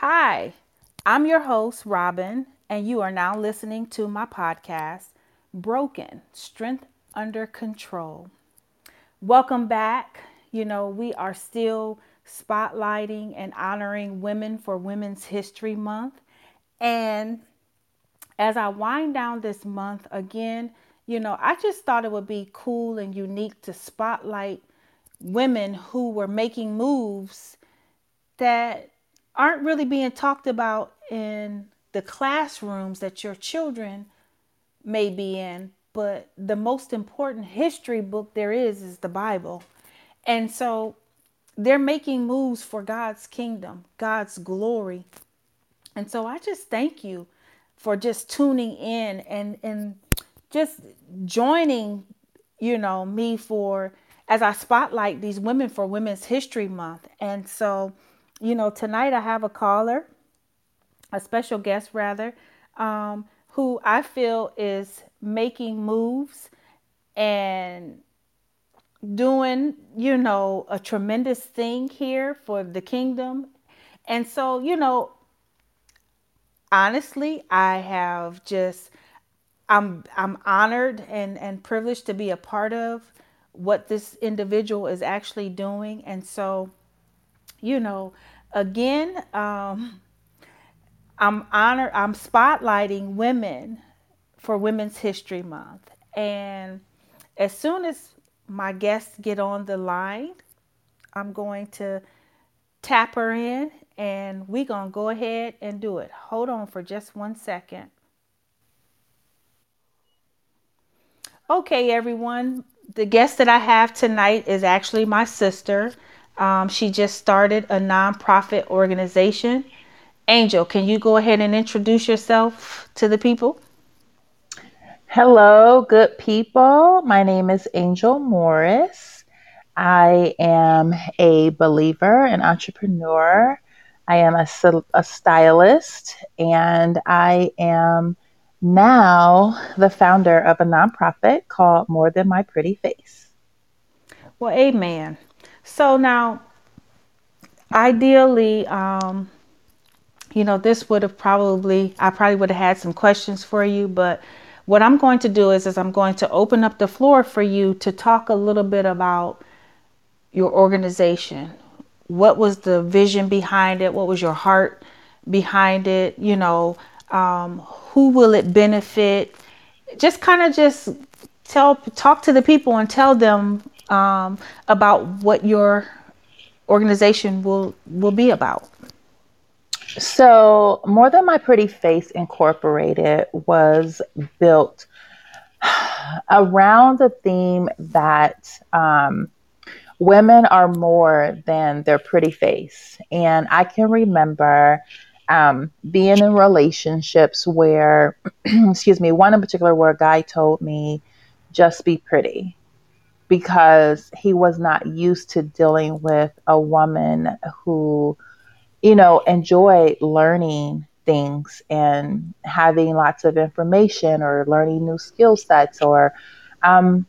Hi, I'm your host, Robin, and you are now listening to my podcast, Broken Strength Under Control. Welcome back. You know, we are still spotlighting and honoring women for Women's History Month. And as I wind down this month again, you know, I just thought it would be cool and unique to spotlight women who were making moves that aren't really being talked about in the classrooms that your children may be in. But the most important history book there is is the Bible. And so they're making moves for God's kingdom, God's glory. And so I just thank you for just tuning in and and just joining, you know, me for as I spotlight these women for Women's History Month. And so, you know, tonight I have a caller, a special guest rather, um, who I feel is making moves and doing, you know, a tremendous thing here for the kingdom. And so, you know, honestly, I have just I'm I'm honored and and privileged to be a part of what this individual is actually doing. And so, you know, again, um, I'm honored. I'm spotlighting women for Women's History Month, and as soon as my guests get on the line, I'm going to tap her in and we're going to go ahead and do it. Hold on for just one second. Okay, everyone. The guest that I have tonight is actually my sister. Um, she just started a nonprofit organization. Angel, can you go ahead and introduce yourself to the people? Hello, good people. My name is Angel Morris. I am a believer, an entrepreneur. I am a, a stylist, and I am now the founder of a nonprofit called More Than My Pretty Face. Well, amen. So now, ideally, um, you know, this would have probably, I probably would have had some questions for you, but what I'm going to do is, is I'm going to open up the floor for you to talk a little bit about your organization, what was the vision behind it? What was your heart behind it? You know, um, who will it benefit? Just kind of just tell, talk to the people and tell them um, about what your organization will will be about. So, More Than My Pretty Face Incorporated was built around the theme that um, women are more than their pretty face. And I can remember um, being in relationships where, excuse me, one in particular where a guy told me, just be pretty because he was not used to dealing with a woman who, you know, enjoyed learning things and having lots of information or learning new skill sets or um,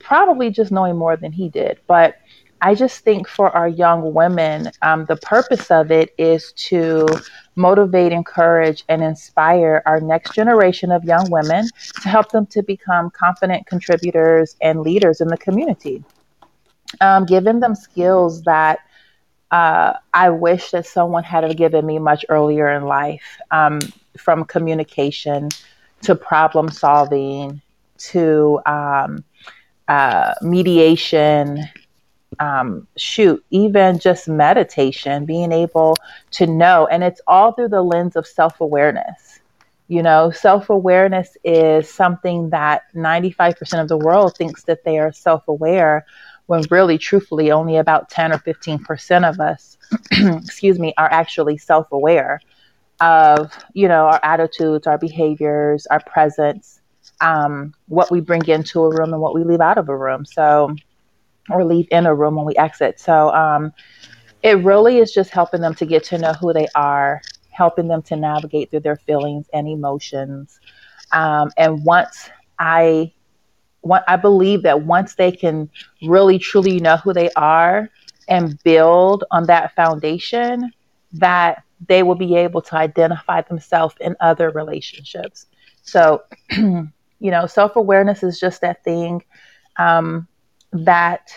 probably just knowing more than he did. But I just think for our young women, um, the purpose of it is to motivate, encourage, and inspire our next generation of young women to help them to become confident contributors and leaders in the community. Um, giving them skills that uh, I wish that someone had given me much earlier in life, um, from communication to problem solving to um, uh, mediation, um, shoot, even just meditation, being able to know, and it's all through the lens of self awareness. You know, self awareness is something that 95% of the world thinks that they are self aware, when really, truthfully, only about 10 or 15% of us, excuse me, are actually self aware of, you know, our attitudes, our behaviors, our presence, um, what we bring into a room and what we leave out of a room. So, or leave in a room when we exit. So, um, it really is just helping them to get to know who they are, helping them to navigate through their feelings and emotions. Um, and once I, want, I believe that once they can really truly know who they are and build on that foundation, that they will be able to identify themselves in other relationships. So, you know, self awareness is just that thing um, that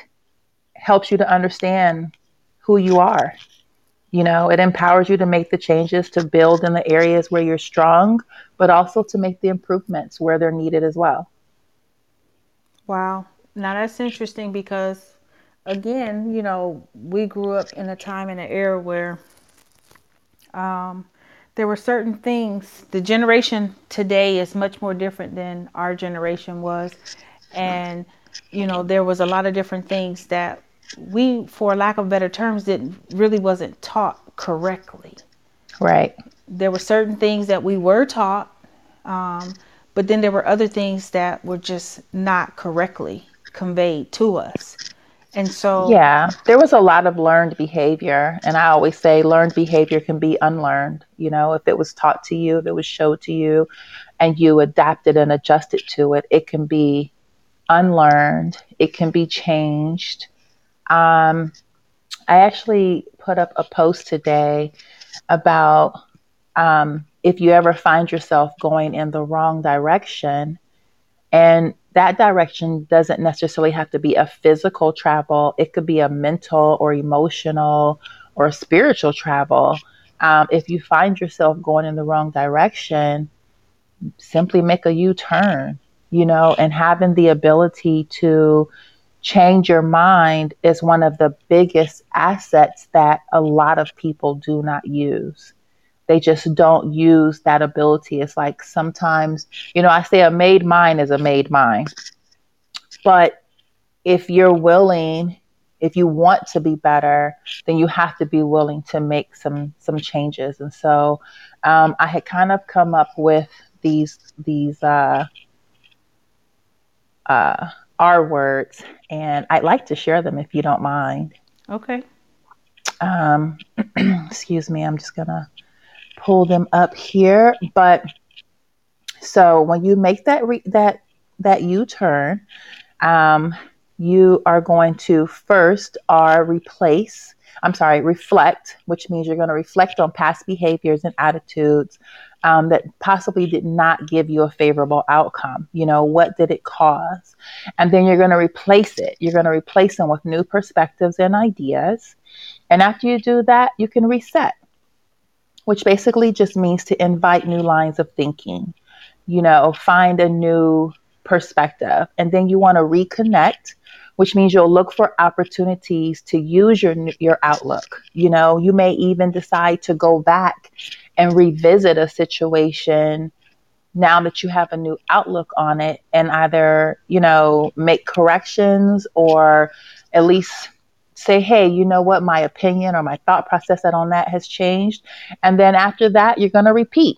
helps you to understand who you are. You know, it empowers you to make the changes to build in the areas where you're strong, but also to make the improvements where they're needed as well. Wow. Now that's interesting because, again, you know, we grew up in a time and an era where um, there were certain things. The generation today is much more different than our generation was. And, you know, there was a lot of different things that we, for lack of better terms, didn't really wasn't taught correctly. Right. There were certain things that we were taught, um, but then there were other things that were just not correctly conveyed to us. And so, yeah, there was a lot of learned behavior. And I always say learned behavior can be unlearned. You know, if it was taught to you, if it was showed to you, and you adapted and adjusted to it, it can be unlearned, it can be changed. Um, I actually put up a post today about um, if you ever find yourself going in the wrong direction, and that direction doesn't necessarily have to be a physical travel, it could be a mental or emotional or spiritual travel. Um, if you find yourself going in the wrong direction, simply make a U turn, you know, and having the ability to change your mind is one of the biggest assets that a lot of people do not use they just don't use that ability. It's like sometimes, you know, I say a made mind is a made mind. But if you're willing, if you want to be better, then you have to be willing to make some some changes. And so um, I had kind of come up with these these uh, uh, R words, and I'd like to share them if you don't mind. Okay. Um, excuse me, I'm just gonna pull them up here. But so when you make that re- that that U turn, um, you are going to first are replace. I'm sorry, reflect, which means you're going to reflect on past behaviors and attitudes um, that possibly did not give you a favorable outcome. You know, what did it cause? And then you're going to replace it. You're going to replace them with new perspectives and ideas. And after you do that, you can reset which basically just means to invite new lines of thinking, you know, find a new perspective. And then you want to reconnect, which means you'll look for opportunities to use your your outlook. You know, you may even decide to go back and revisit a situation now that you have a new outlook on it and either, you know, make corrections or at least say, hey, you know what, my opinion or my thought process on that has changed. And then after that, you're going to repeat.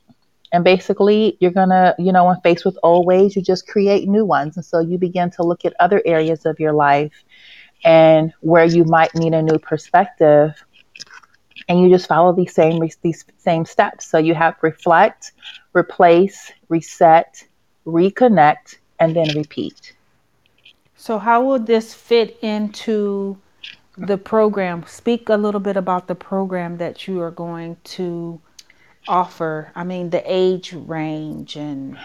And basically, you're going to, you know, when faced with old ways, you just create new ones. And so you begin to look at other areas of your life and where you might need a new perspective. And you just follow these same these same steps. So you have reflect, replace, reset, reconnect, and then repeat. So how will this fit into the program. Speak a little bit about the program that you are going to offer. I mean, the age range and.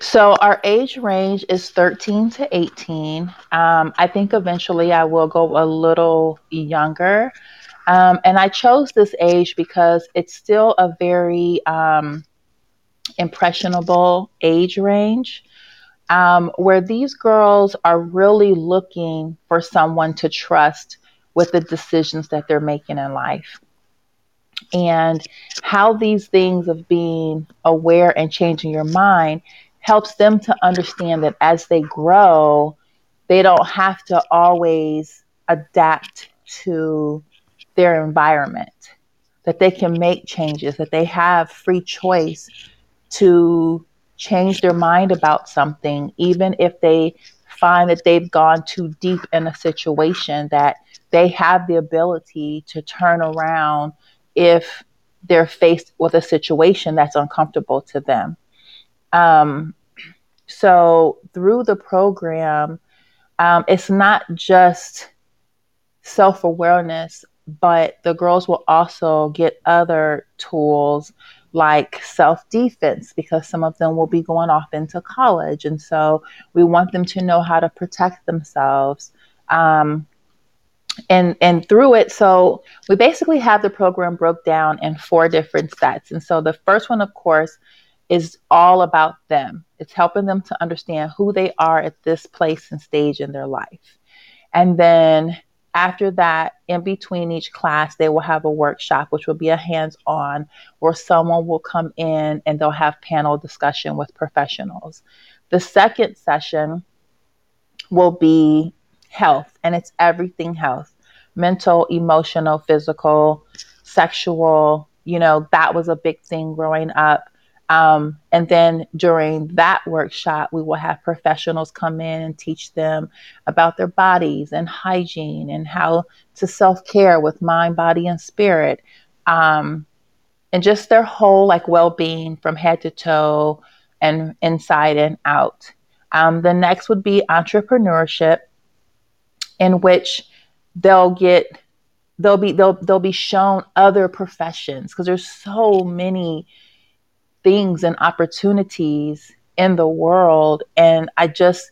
So, our age range is 13 to 18. Um, I think eventually I will go a little younger. Um, and I chose this age because it's still a very um, impressionable age range. Um, where these girls are really looking for someone to trust with the decisions that they're making in life. And how these things of being aware and changing your mind helps them to understand that as they grow, they don't have to always adapt to their environment, that they can make changes, that they have free choice to change their mind about something, even if they find that they've gone too deep in a situation that they have the ability to turn around if they're faced with a situation that's uncomfortable to them. Um, so through the program, um, it's not just self awareness but the girls will also get other tools like self defense because some of them will be going off into college. And so we want them to know how to protect themselves. Um, and and through it so we basically have the program broke down in four different sets. And so the first one of course is all about them. It's helping them to understand who they are at this place and stage in their life. And then after that, in between each class, they will have a workshop, which will be a hands on, where someone will come in and they'll have panel discussion with professionals. The second session will be health, and it's everything health mental, emotional, physical, sexual. You know, that was a big thing growing up. Um, and then during that workshop, we will have professionals come in and teach them about their bodies and hygiene and how to self care with mind, body, and spirit. Um, and just their whole like well being from head to toe and inside and out. Um, the next would be entrepreneurship, in which they'll get they'll be they'll they'll be shown other professions because there's so many things and opportunities in the world. And I just,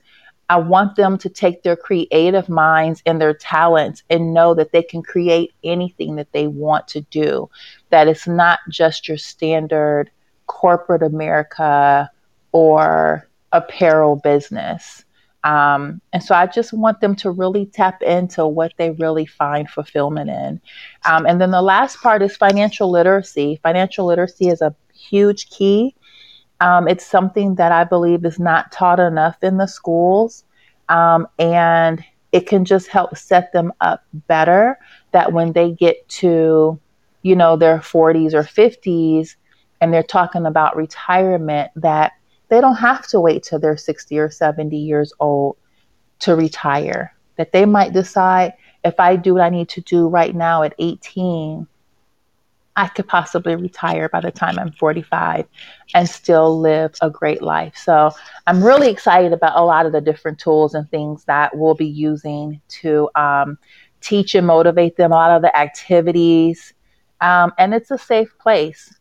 I want them to take their creative minds and their talents and know that they can create anything that they want to do. That it's not just your standard corporate America or apparel business. Um, and so I just want them to really tap into what they really find fulfillment in. Um, and then the last part is financial literacy. Financial literacy is a huge key. Um, it's something that I believe is not taught enough in the schools. Um, and it can just help set them up better that when they get to, you know, their 40s or 50s and they're talking about retirement, that they don't have to wait till they're 60 or 70 years old to retire. That they might decide if I do what I need to do right now at 18, I could possibly retire by the time I'm 45 and still live a great life. So I'm really excited about a lot of the different tools and things that we'll be using to um, teach and motivate them, a lot of the activities. Um, and it's a safe place.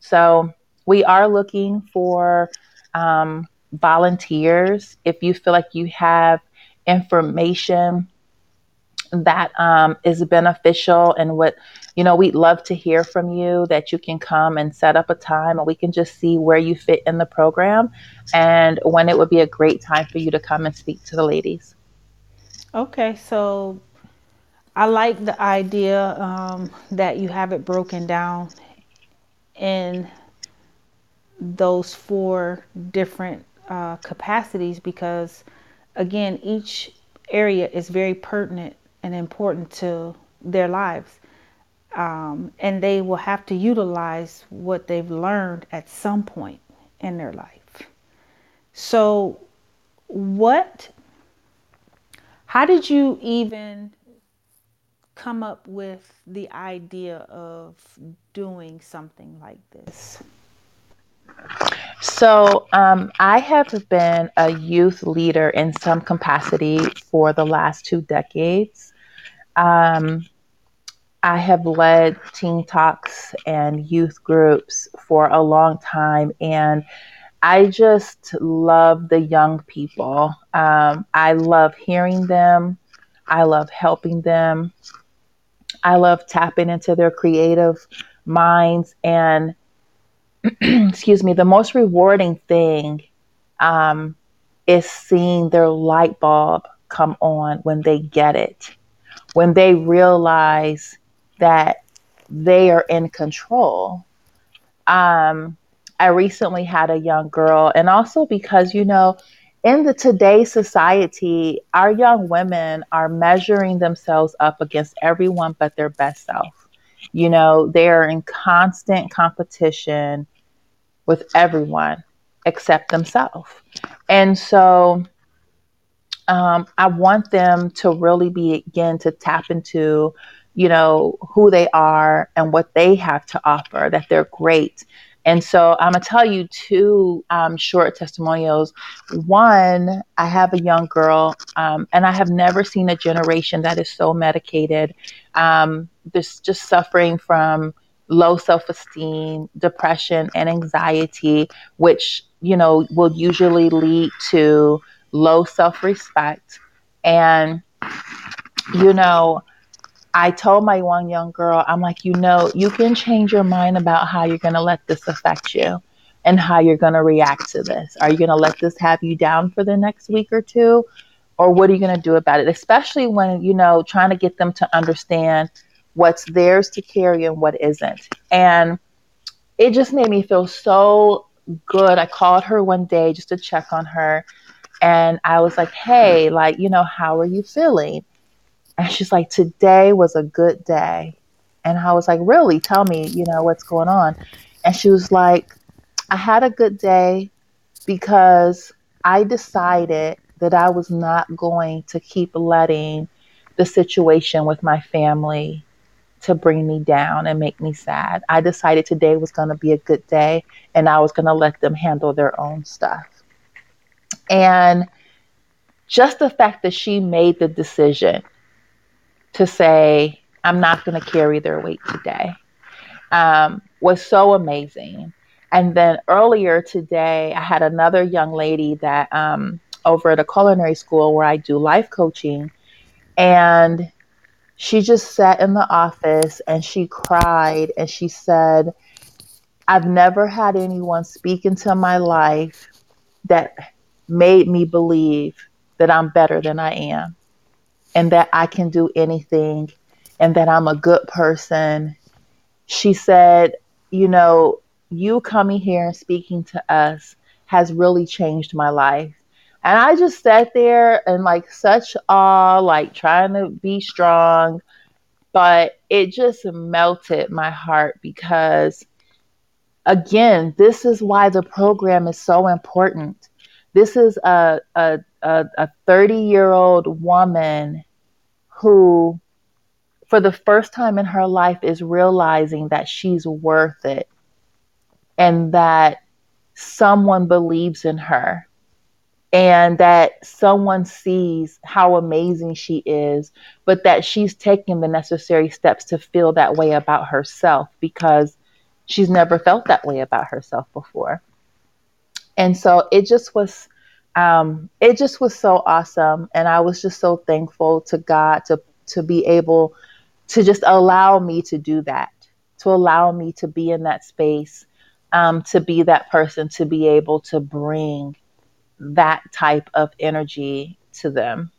So we are looking for um, volunteers. If you feel like you have information that um, is beneficial and what you know we'd love to hear from you that you can come and set up a time and we can just see where you fit in the program and when it would be a great time for you to come and speak to the ladies okay so i like the idea um, that you have it broken down in those four different uh, capacities because again each area is very pertinent and important to their lives. Um, and they will have to utilize what they've learned at some point in their life. So, what, how did you even come up with the idea of doing something like this? So, um, I have been a youth leader in some capacity for the last two decades. Um, I have led teen talks and youth groups for a long time, and I just love the young people. Um, I love hearing them, I love helping them, I love tapping into their creative minds. And, excuse me, the most rewarding thing um, is seeing their light bulb come on when they get it when they realize that they are in control. Um, I recently had a young girl, and also because, you know, in the today's society, our young women are measuring themselves up against everyone but their best self. You know, they are in constant competition with everyone except themselves. And so um, I want them to really begin to tap into, you know, who they are and what they have to offer, that they're great. And so I'm going to tell you two um, short testimonials. One, I have a young girl, um, and I have never seen a generation that is so medicated. Um, this just suffering from low self-esteem, depression, and anxiety, which you know will usually lead to low self-respect. And you know, I told my one young girl, I'm like, you know, you can change your mind about how you're going to let this affect you and how you're going to react to this. Are you going to let this have you down for the next week or two? Or what are you going to do about it? Especially when, you know, trying to get them to understand what's theirs to carry and what isn't. And it just made me feel so good. I called her one day just to check on her. And I was like, hey, like, you know, how are you feeling? And she's like, Today was a good day. And I was like, Really? Tell me, you know, what's going on. And she was like, I had a good day because I decided that I was not going to keep letting the situation with my family to bring me down and make me sad. I decided today was going to be a good day and I was going to let them handle their own stuff. And just the fact that she made the decision to say, I'm not going to carry their weight today um, was so amazing. And then earlier today, I had another young lady that um, over at a culinary school where I do life coaching, and she just sat in the office and she cried and she said, I've never had anyone speak into my life that made me believe that I'm better than I am and that I can do anything and that I'm a good person. She said, You know, you coming here and speaking to us has really changed my life. And I just sat there and like such awe, like trying to be strong, but it just melted my heart because, again, this is why the program is so important. This is a, a, a 30 year old woman who, for the first time in her life, is realizing that she's worth it and that someone believes in her and that someone sees how amazing she is, but that she's taking the necessary steps to feel that way about herself because she's never felt that way about herself before. And so it just was um, it just was so awesome. And I was just so thankful to God to, to be able to just allow me to do that, to allow me to be in that space, um, to be that person, to be able to bring that type of energy to them.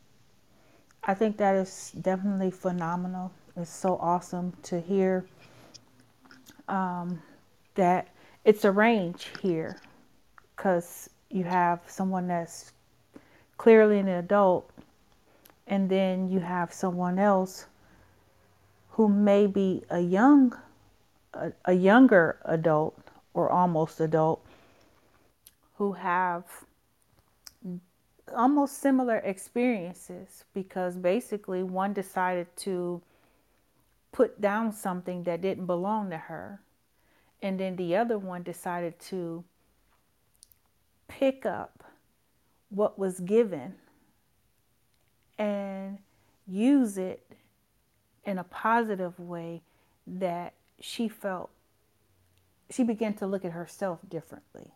I think that is definitely phenomenal. It's so awesome to hear um, that it's a range here because you have someone that's clearly an adult, and then you have someone else who may be a young, a, a younger adult or almost adult who have almost similar experiences because basically one decided to put down something that didn't belong to her and then the other one decided to pick up what was given and use it in a positive way that she felt she began to look at herself differently.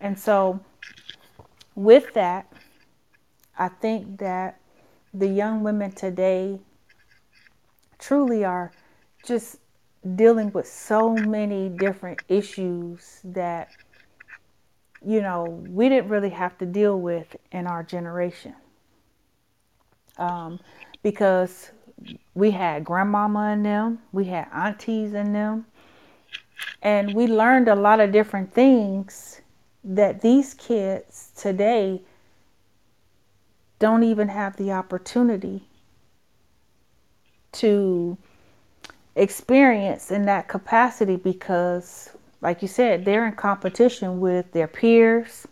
And so, with that, I think that the young women today truly are just dealing with so many different issues that you know, we didn't really have to deal with in our generation. Um, because we had grandmama in them, we had aunties in them, and we learned a lot of different things that these kids today don't even have the opportunity to experience in that capacity because like you said, they're in competition with their peers,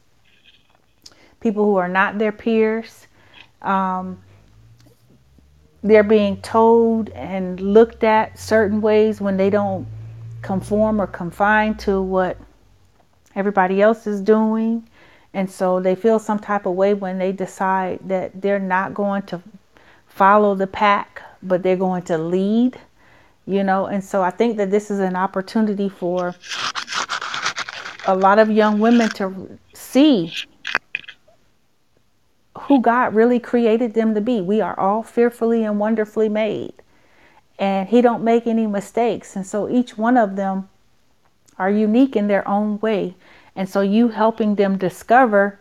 people who are not their peers. Um, they're being told and looked at certain ways when they don't conform or confine to what everybody else is doing. And so they feel some type of way when they decide that they're not going to follow the pack, but they're going to lead, you know. And so I think that this is an opportunity for a lot of young women to see who God really created them to be. We are all fearfully and wonderfully made. And he don't make any mistakes. And so each one of them are unique in their own way. And so you helping them discover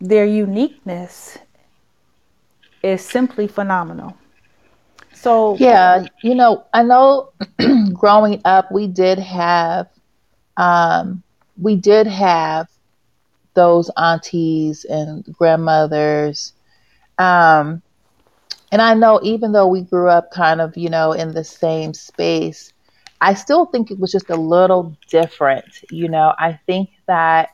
their uniqueness is simply phenomenal. So yeah, you know, I know growing up we did have um we did have those aunties and grandmothers. Um, and I know even though we grew up kind of, you know, in the same space, I still think it was just a little different. You know, I think that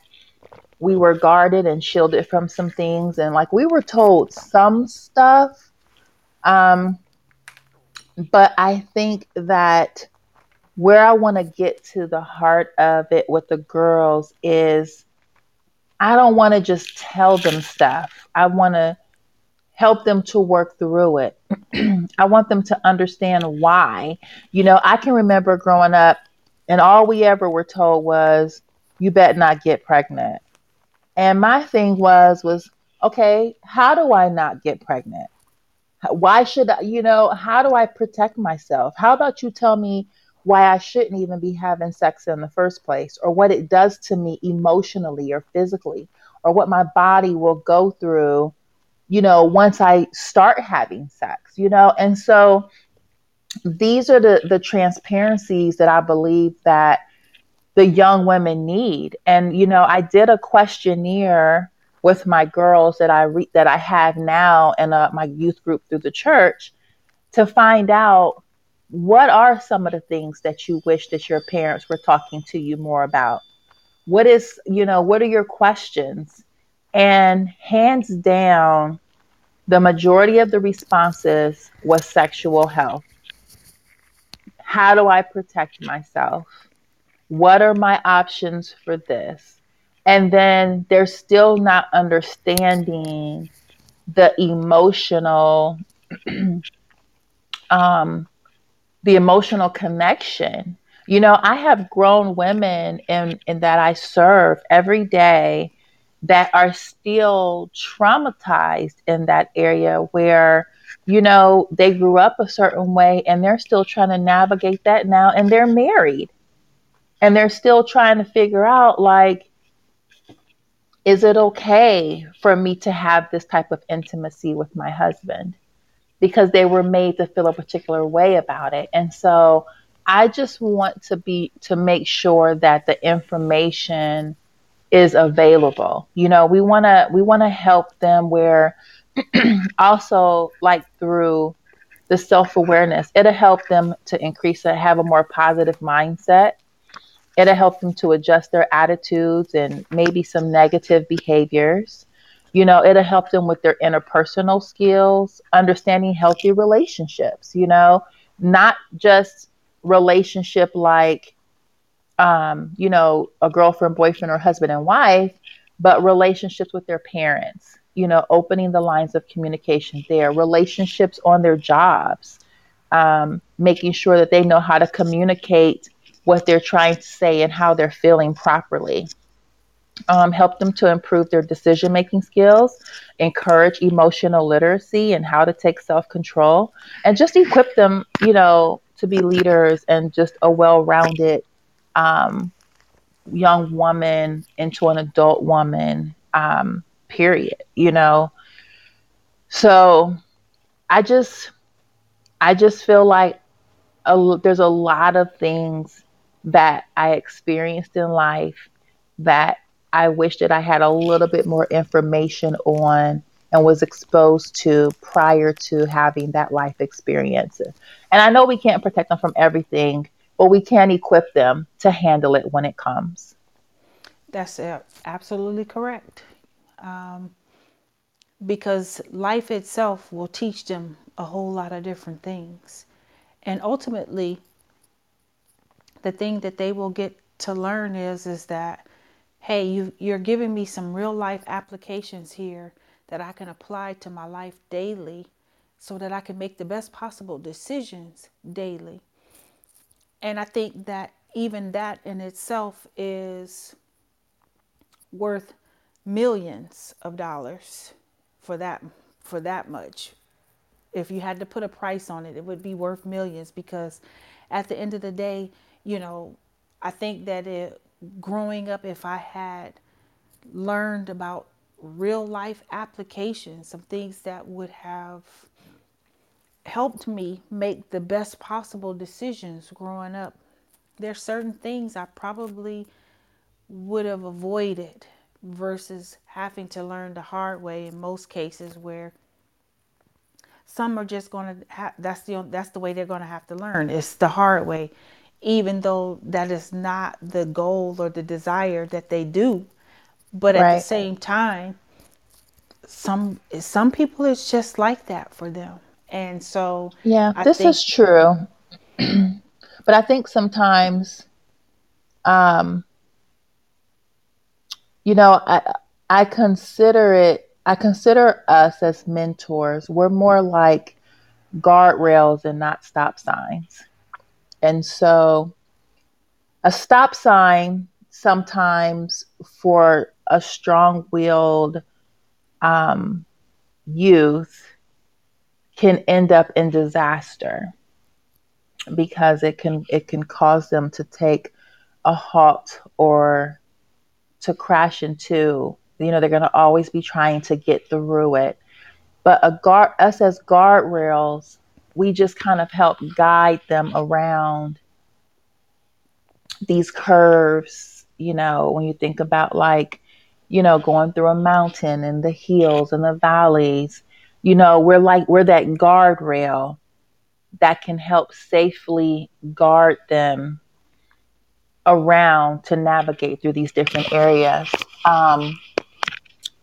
we were guarded and shielded from some things and like we were told some stuff. Um, but I think that where I want to get to the heart of it with the girls is I don't want to just tell them stuff. I want to help them to work through it. I want them to understand why. You know, I can remember growing up and all we ever were told was you bet not get pregnant. And my thing was was okay, how do I not get pregnant? Why should I, you know, how do I protect myself? How about you tell me why I shouldn't even be having sex in the first place, or what it does to me emotionally or physically, or what my body will go through, you know, once I start having sex, you know? And so these are the, the transparencies that I believe that the young women need. And, you know, I did a questionnaire with my girls that I re- that I have now in uh, my youth group through the church to find out what are some of the things that you wish that your parents were talking to you more about? What is, you know, what are your questions? And hands down, the majority of the responses was sexual health. How do I protect myself? What are my options for this? And then they're still not understanding the emotional um, the emotional connection. You know, I have grown women in, in that I serve every day that are still traumatized in that area where, you know, they grew up a certain way and they're still trying to navigate that now and they're married. And they're still trying to figure out like, is it okay for me to have this type of intimacy with my husband? because they were made to feel a particular way about it. And so I just want to be to make sure that the information is available. You know, we want to we want to help them where also like through the self-awareness, it'll help them to increase it, have a more positive mindset. It'll help them to adjust their attitudes and maybe some negative behaviors. You know, it'll help them with their interpersonal skills, understanding healthy relationships, you know, not just relationship like um, you know, a girlfriend, boyfriend, or husband and wife, but relationships with their parents, you know, opening the lines of communication there, relationships on their jobs, um, making sure that they know how to communicate what they're trying to say and how they're feeling properly. Um, help them to improve their decision making skills, encourage emotional literacy and how to take self control, and just equip them, you know, to be leaders and just a well rounded um, young woman into an adult woman, um, period, you know. So I just, I just feel like a, there's a lot of things that I experienced in life that I wish that I had a little bit more information on and was exposed to prior to having that life experience. And I know we can't protect them from everything, but we can equip them to handle it when it comes. That's absolutely correct. Um, because life itself will teach them a whole lot of different things. And ultimately, the thing that they will get to learn is is that hey, you you're giving me some real life applications here that I can apply to my life daily so that I can make the best possible decisions daily. And I think that even that in itself is worth millions of dollars for that for that much. If you had to put a price on it, it would be worth millions because at the end of the day, you know, I think that it growing up if I had learned about real life applications, some things that would have helped me make the best possible decisions growing up. There's certain things I probably would have avoided versus having to learn the hard way in most cases where some are just going to have that's the that's the way they're going to have to learn it's the hard way even though that is not the goal or the desire that they do but at right. the same time some some people it's just like that for them and so yeah I this think, is true but i think sometimes um you know, I I consider it I consider us as mentors. We're more like guardrails and not stop signs. And so a stop sign sometimes for a strong-willed um, youth can end up in disaster because it can it can cause them to take a halt or to crash into. You know, they're going to always be trying to get through it. But a guard, us as guardrails, we just kind of help guide them around these curves. You know, when you think about like, you know, going through a mountain and the hills and the valleys, you know, we're like, we're that guardrail that can help safely guard them around to navigate through these different areas. Um,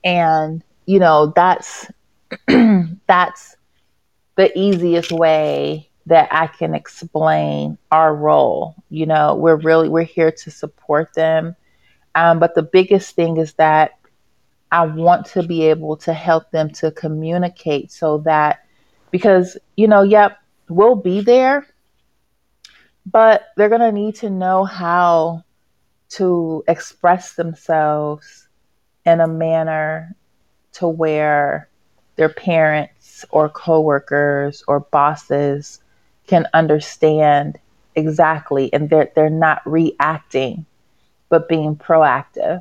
and you know that's that's the easiest way that I can explain our role. You know, we're really we're here to support them. Um, but the biggest thing is that I want to be able to help them to communicate so that because you know, yep, we'll be there, but they're going to need to know how to express themselves in a manner to where their parents or coworkers or bosses can understand exactly and they're they're not reacting but being proactive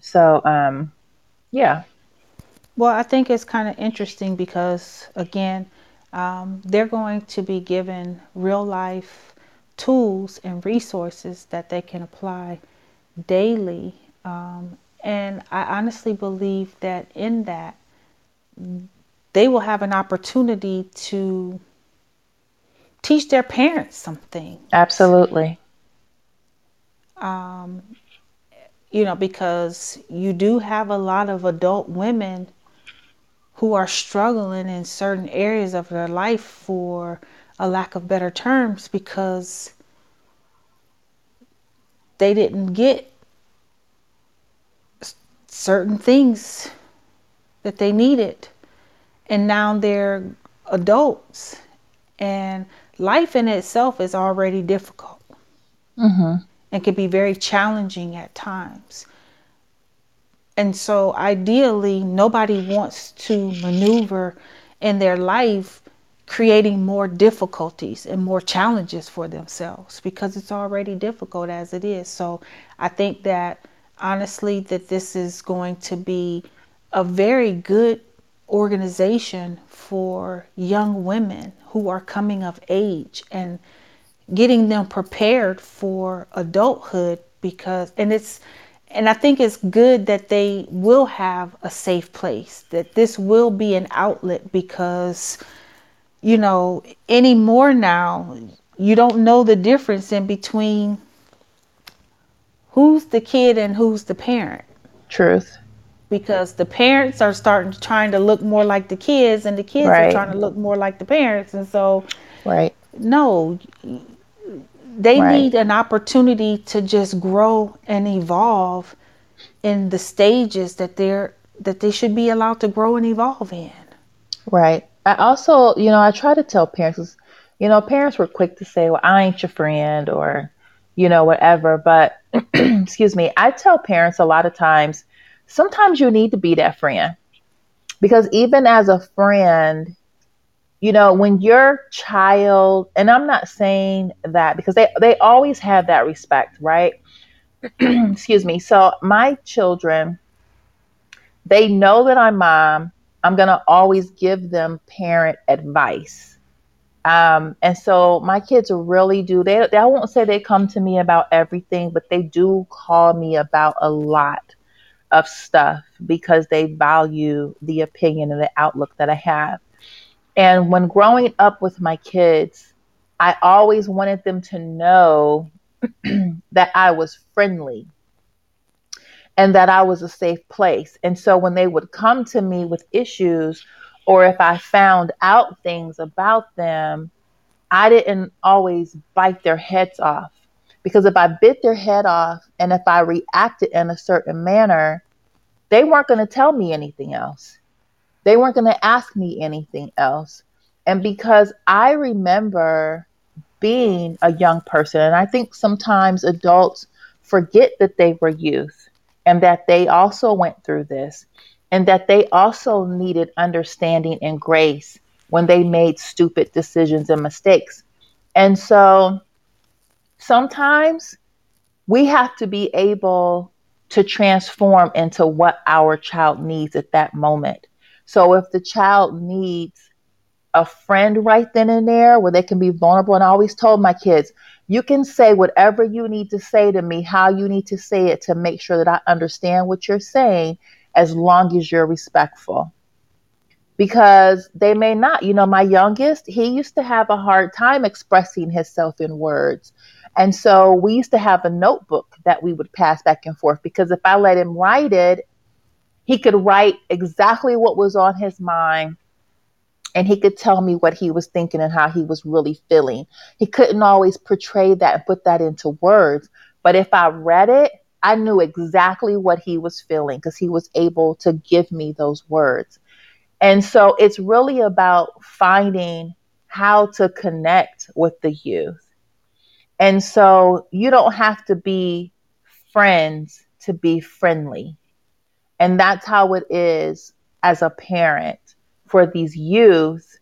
so um yeah well i think it's kind of interesting because again um, they're going to be given real life tools and resources that they can apply daily. Um, and I honestly believe that in that, they will have an opportunity to teach their parents something. Absolutely. Um, you know, because you do have a lot of adult women who are struggling in certain areas of their life for a lack of better terms because they didn't get certain things that they needed. And now they're adults. And life in itself is already difficult mm-hmm. And can be very challenging at times. And so, ideally, nobody wants to maneuver in their life creating more difficulties and more challenges for themselves because it's already difficult as it is. So, I think that honestly, that this is going to be a very good organization for young women who are coming of age and getting them prepared for adulthood because and it's and I think it's good that they will have a safe place, that this will be an outlet because, you know, anymore now, you don't know the difference in between who's the kid and who's the parent. Truth. Because the parents are starting to trying to look more like the kids and the kids right. are trying to look more like the parents. And so, right. No, they right. need an opportunity to just grow and evolve in the stages that they're that they should be allowed to grow and evolve in. Right. I also, you know, I try to tell parents, you know, parents were quick to say, "Well, I ain't your friend," or, you know, whatever. But excuse me, I tell parents a lot of times, sometimes you need to be that friend, because even as a friend, you know, when your child, and I'm not saying that because they they always have that respect, right? excuse me. So my children, they know that I'm mom. I'm gonna always give them parent advice. Um, and so my kids really do. They, they I won't say they come to me about everything, but they do call me about a lot of stuff because they value the opinion and the outlook that I have. And when growing up with my kids, I always wanted them to know that I was friendly and that I was a safe place. And so when they would come to me with issues, or if I found out things about them, I didn't always bite their heads off. Because if I bit their head off and if I reacted in a certain manner, they weren't going to tell me anything else. They weren't going to ask me anything else. And because I remember being a young person. And I think sometimes adults forget that they were youth and that they also went through this and that they also needed understanding and grace when they made stupid decisions and mistakes. And so sometimes we have to be able to transform into what our child needs at that moment. So if the child needs a friend right then and there where they can be vulnerable. And I always told my kids, you can say whatever you need to say to me, how you need to say it to make sure that I understand what you're saying, as long as you're respectful. Because they may not. You know, my youngest, he used to have a hard time expressing himself in words. And so we used to have a notebook that we would pass back and forth because if I let him write it, he could write exactly what was on his mind and he could tell me what he was thinking and how he was really feeling. He couldn't always portray that and put that into words, but if I read it, I knew exactly what he was feeling because he was able to give me those words. And so it's really about finding how to connect with the youth. And so you don't have to be friends to be friendly. And that's how it is as a parent for these youth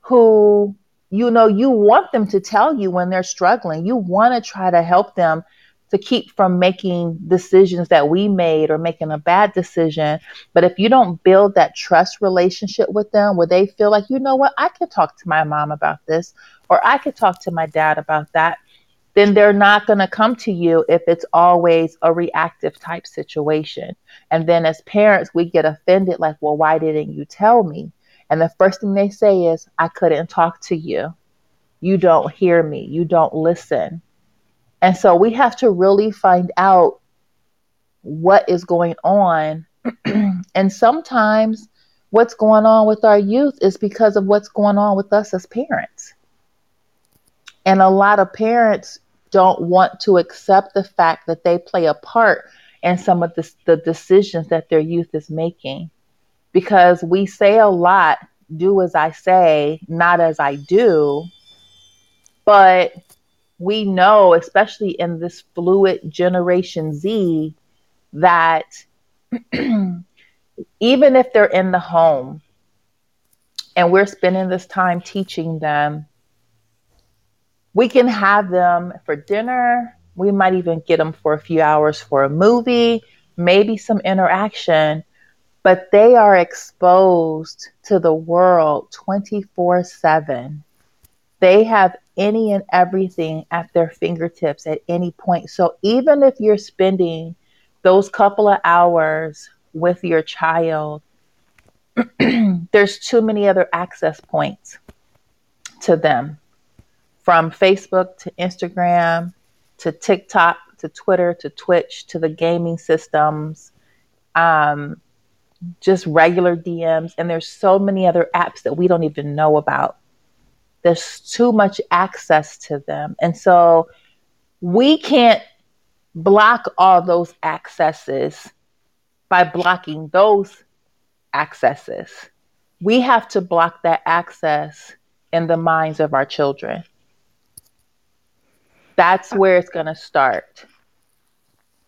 who you know you want them to tell you when they're struggling. You want to try to help them to keep from making decisions that we made or making a bad decision. But if you don't build that trust relationship with them where they feel like you know what i can talk to my mom about this or i could talk to my dad about that then they're not going to come to you if it's always a reactive type situation. And then as parents, we get offended like, well, why didn't you tell me? And the first thing they say is, I couldn't talk to you. You don't hear me. You don't listen. And so we have to really find out what is going on. and sometimes what's going on with our youth is because of what's going on with us as parents. And a lot of parents don't want to accept the fact that they play a part in some of the, the decisions that their youth is making. Because we say a lot, do as I say, not as I do. But we know, especially in this fluid Generation Z, that even if they're in the home and we're spending this time teaching them we can have them for dinner. We might even get them for a few hours for a movie, maybe some interaction, but they are exposed to the world 24 7. They have any and everything at their fingertips at any point. So even if you're spending those couple of hours with your child, there's too many other access points to them from Facebook to Instagram to TikTok to Twitter to Twitch to the gaming systems, um, just regular DMs. And there's so many other apps that we don't even know about there's too much access to them. And so we can't block all those accesses by blocking those accesses. We have to block that access in the minds of our children. That's where it's going to start.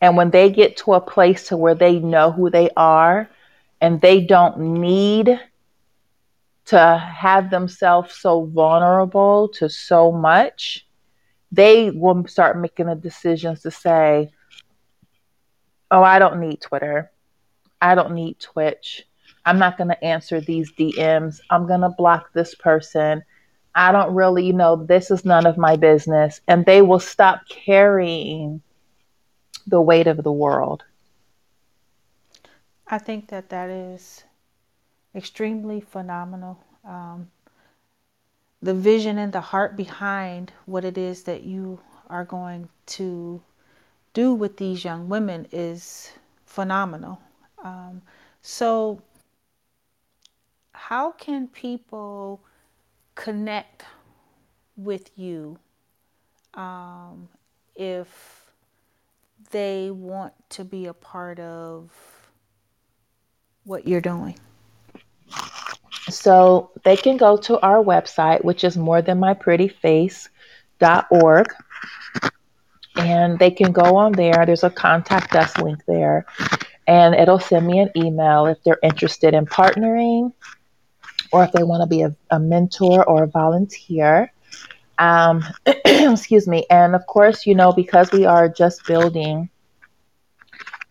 And when they get to a place to where they know who they are and they don't need to have themselves so vulnerable to so much, they will start making the decisions to say, Oh, I don't need Twitter. I don't need Twitch. I'm not going to answer these DMs. I'm going to block this person. I don't really, you know, this is none of my business. And they will stop carrying the weight of the world. I think that that is extremely phenomenal. Um, the vision and the heart behind what it is that you are going to do with these young women is phenomenal. Um, so, how can people connect with you um, if they want to be a part of what you're doing? So they can go to our website, which is more than my pretty face.org. And they can go on there. There's a contact us link there. And it'll send me an email if they're interested in partnering or if they want to be a, a mentor or a volunteer. Um, excuse me. And of course, you know, because we are just building,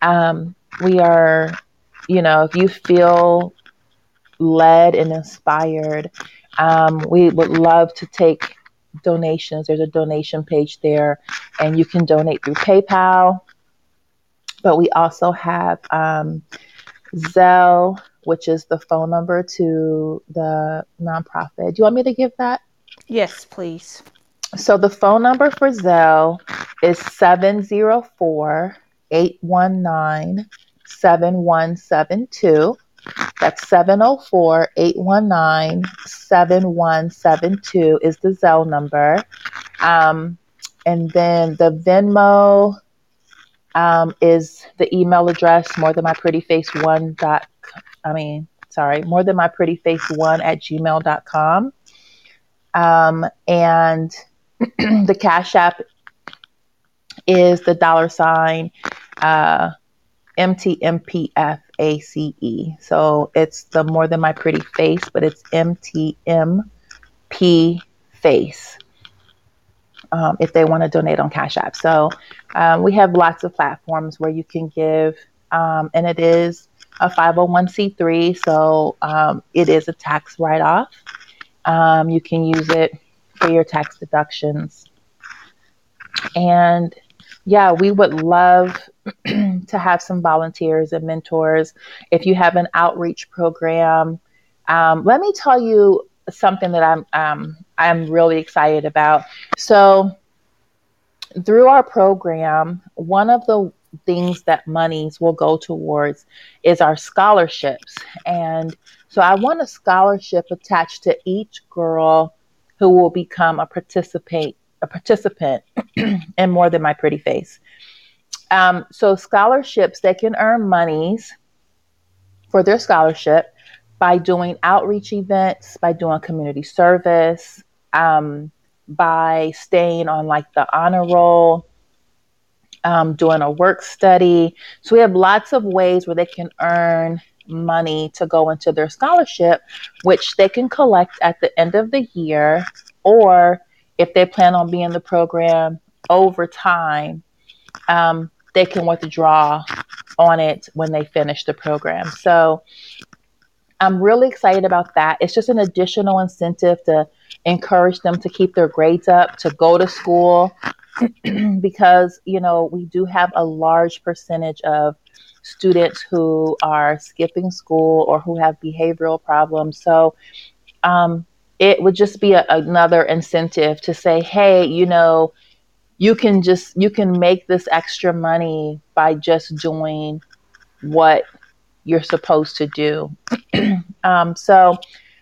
um, we are, you know, if you feel led and inspired, um, we would love to take donations. There's a donation page there, and you can donate through PayPal. But we also have um, Zelle, which is the phone number to the nonprofit. Do you want me to give that? Yes, please. So the phone number for Zelle is 704 819 7172. That's 704 819 7172 is the Zelle number. Um, and then the Venmo um, is the email address more than my pretty face one dot I mean, sorry, more than my pretty face one at gmail.com. Um, and the Cash App is the dollar sign uh, MTMPFACE. So it's the more than my pretty face, but it's MTMP face. Um, if they want to donate on Cash App. So um, we have lots of platforms where you can give, um, and it is a 501c3, so um, it is a tax write off. Um, you can use it for your tax deductions. And yeah, we would love to have some volunteers and mentors. If you have an outreach program, um, let me tell you something that I'm um, I'm really excited about. So through our program, one of the things that monies will go towards is our scholarships. And so I want a scholarship attached to each girl who will become a participate a participant in more than my pretty face. Um, so scholarships they can earn monies for their scholarship by doing outreach events, by doing community service, um, by staying on like the honor roll, um, doing a work study. So we have lots of ways where they can earn money to go into their scholarship, which they can collect at the end of the year, or if they plan on being in the program over time, um, they can withdraw on it when they finish the program. So I'm really excited about that. It's just an additional incentive to encourage them to keep their grades up, to go to school, because, you know, we do have a large percentage of students who are skipping school or who have behavioral problems. So um, it would just be a, another incentive to say, hey, you know, you can just you can make this extra money by just doing what you're supposed to do. um, so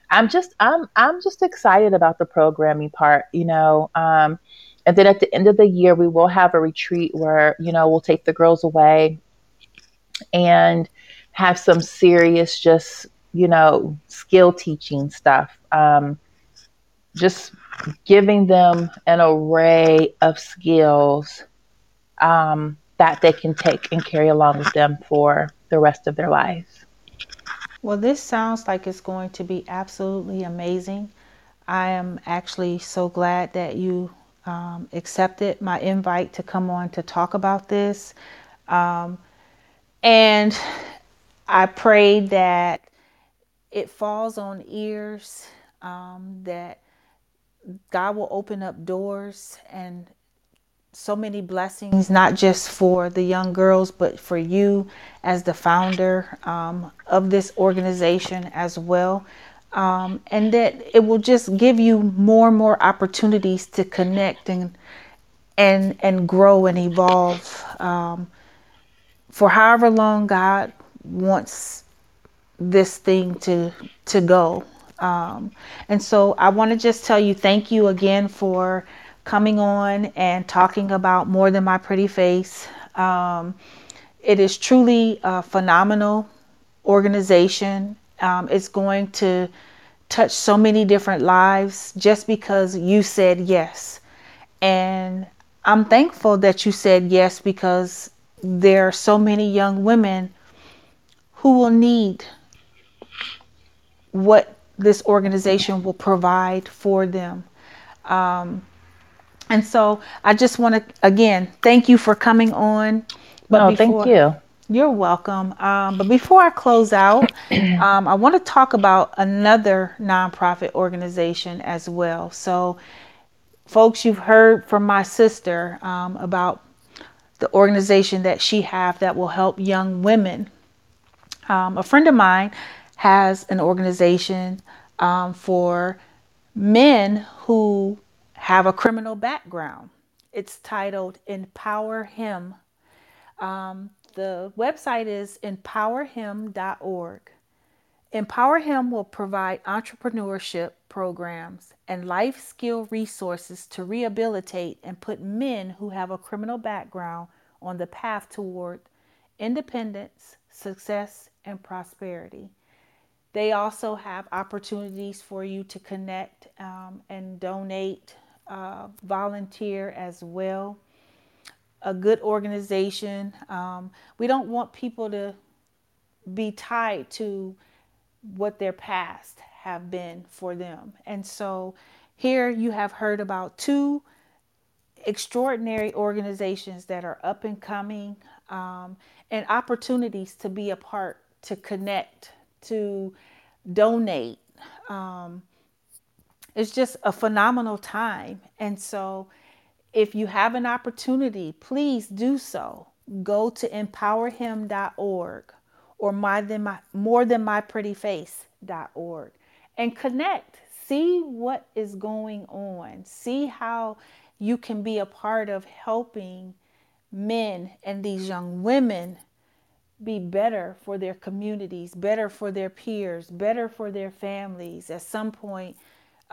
I'm just I'm I'm just excited about the programming part, you know. Um, and then at the end of the year, we will have a retreat where you know we'll take the girls away and have some serious, just you know, skill teaching stuff. Um, just giving them an array of skills um, that they can take and carry along with them for the rest of their lives. Well, this sounds like it's going to be absolutely amazing. I am actually so glad that you um, accepted my invite to come on to talk about this. Um, and I pray that it falls on ears, um, that God will open up doors and so many blessings, not just for the young girls, but for you as the founder um, of this organization as well. Um, and that it will just give you more and more opportunities to connect and and and grow and evolve um, for however long God wants this thing to to go. Um, and so I want to just tell you thank you again for coming on and talking about More Than My Pretty Face. Um, it is truly a phenomenal organization. Um, it's going to touch so many different lives just because you said yes. And I'm thankful that you said yes because there are so many young women who will need what this organization will provide for them. Um, and so I just want to, again, thank you for coming on. But no, before, thank you. You're welcome. Um, but before I close out, um, I want to talk about another nonprofit organization as well. So, folks, you've heard from my sister um, about the organization that she have that will help young women. Um, a friend of mine has an organization um, for men who have a criminal background. It's titled Empower Him. The website is empowerhim.org. Empower Him will provide entrepreneurship programs and life skill resources to rehabilitate and put men who have a criminal background on the path toward independence, success, and prosperity. They also have opportunities for you to connect um, and donate uh, volunteer as well. A good organization. Um, we don't want people to be tied to what their past have been for them. And so here you have heard about two extraordinary organizations that are up and coming um, and opportunities to be a part, to connect, to donate. Um, it's just a phenomenal time. And so, if you have an opportunity, please do so. Go to empowerhim.org or my than my, and connect. See what is going on. See how you can be a part of helping men and these young women be better for their communities, better for their peers, better for their families. At some point,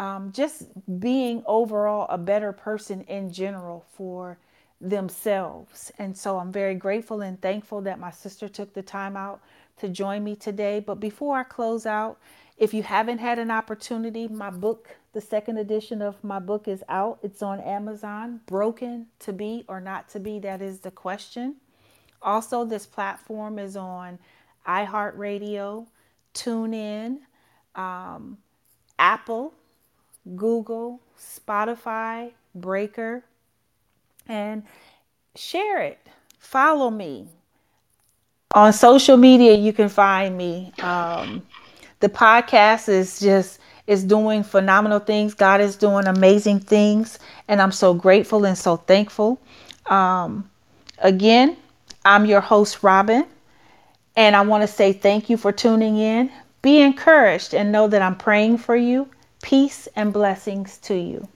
um, just being overall a better person in general for themselves. And so I'm very grateful and thankful that my sister took the time out to join me today. But before I close out, if you haven't had an opportunity, my book, the second edition of my book is out. It's on Amazon. Broken to be or not to be, that is the question. Also, this platform is on iHeartRadio, TuneIn, um, Apple, Google, Spotify, Breaker, and share it. Follow me. On social media, you can find me. Um, the podcast is just is doing phenomenal things. God is doing amazing things, and I'm so grateful and so thankful. Um, again, I'm your host, Robin, and I want to say thank you for tuning in. Be encouraged and know that I'm praying for you Peace and blessings to you.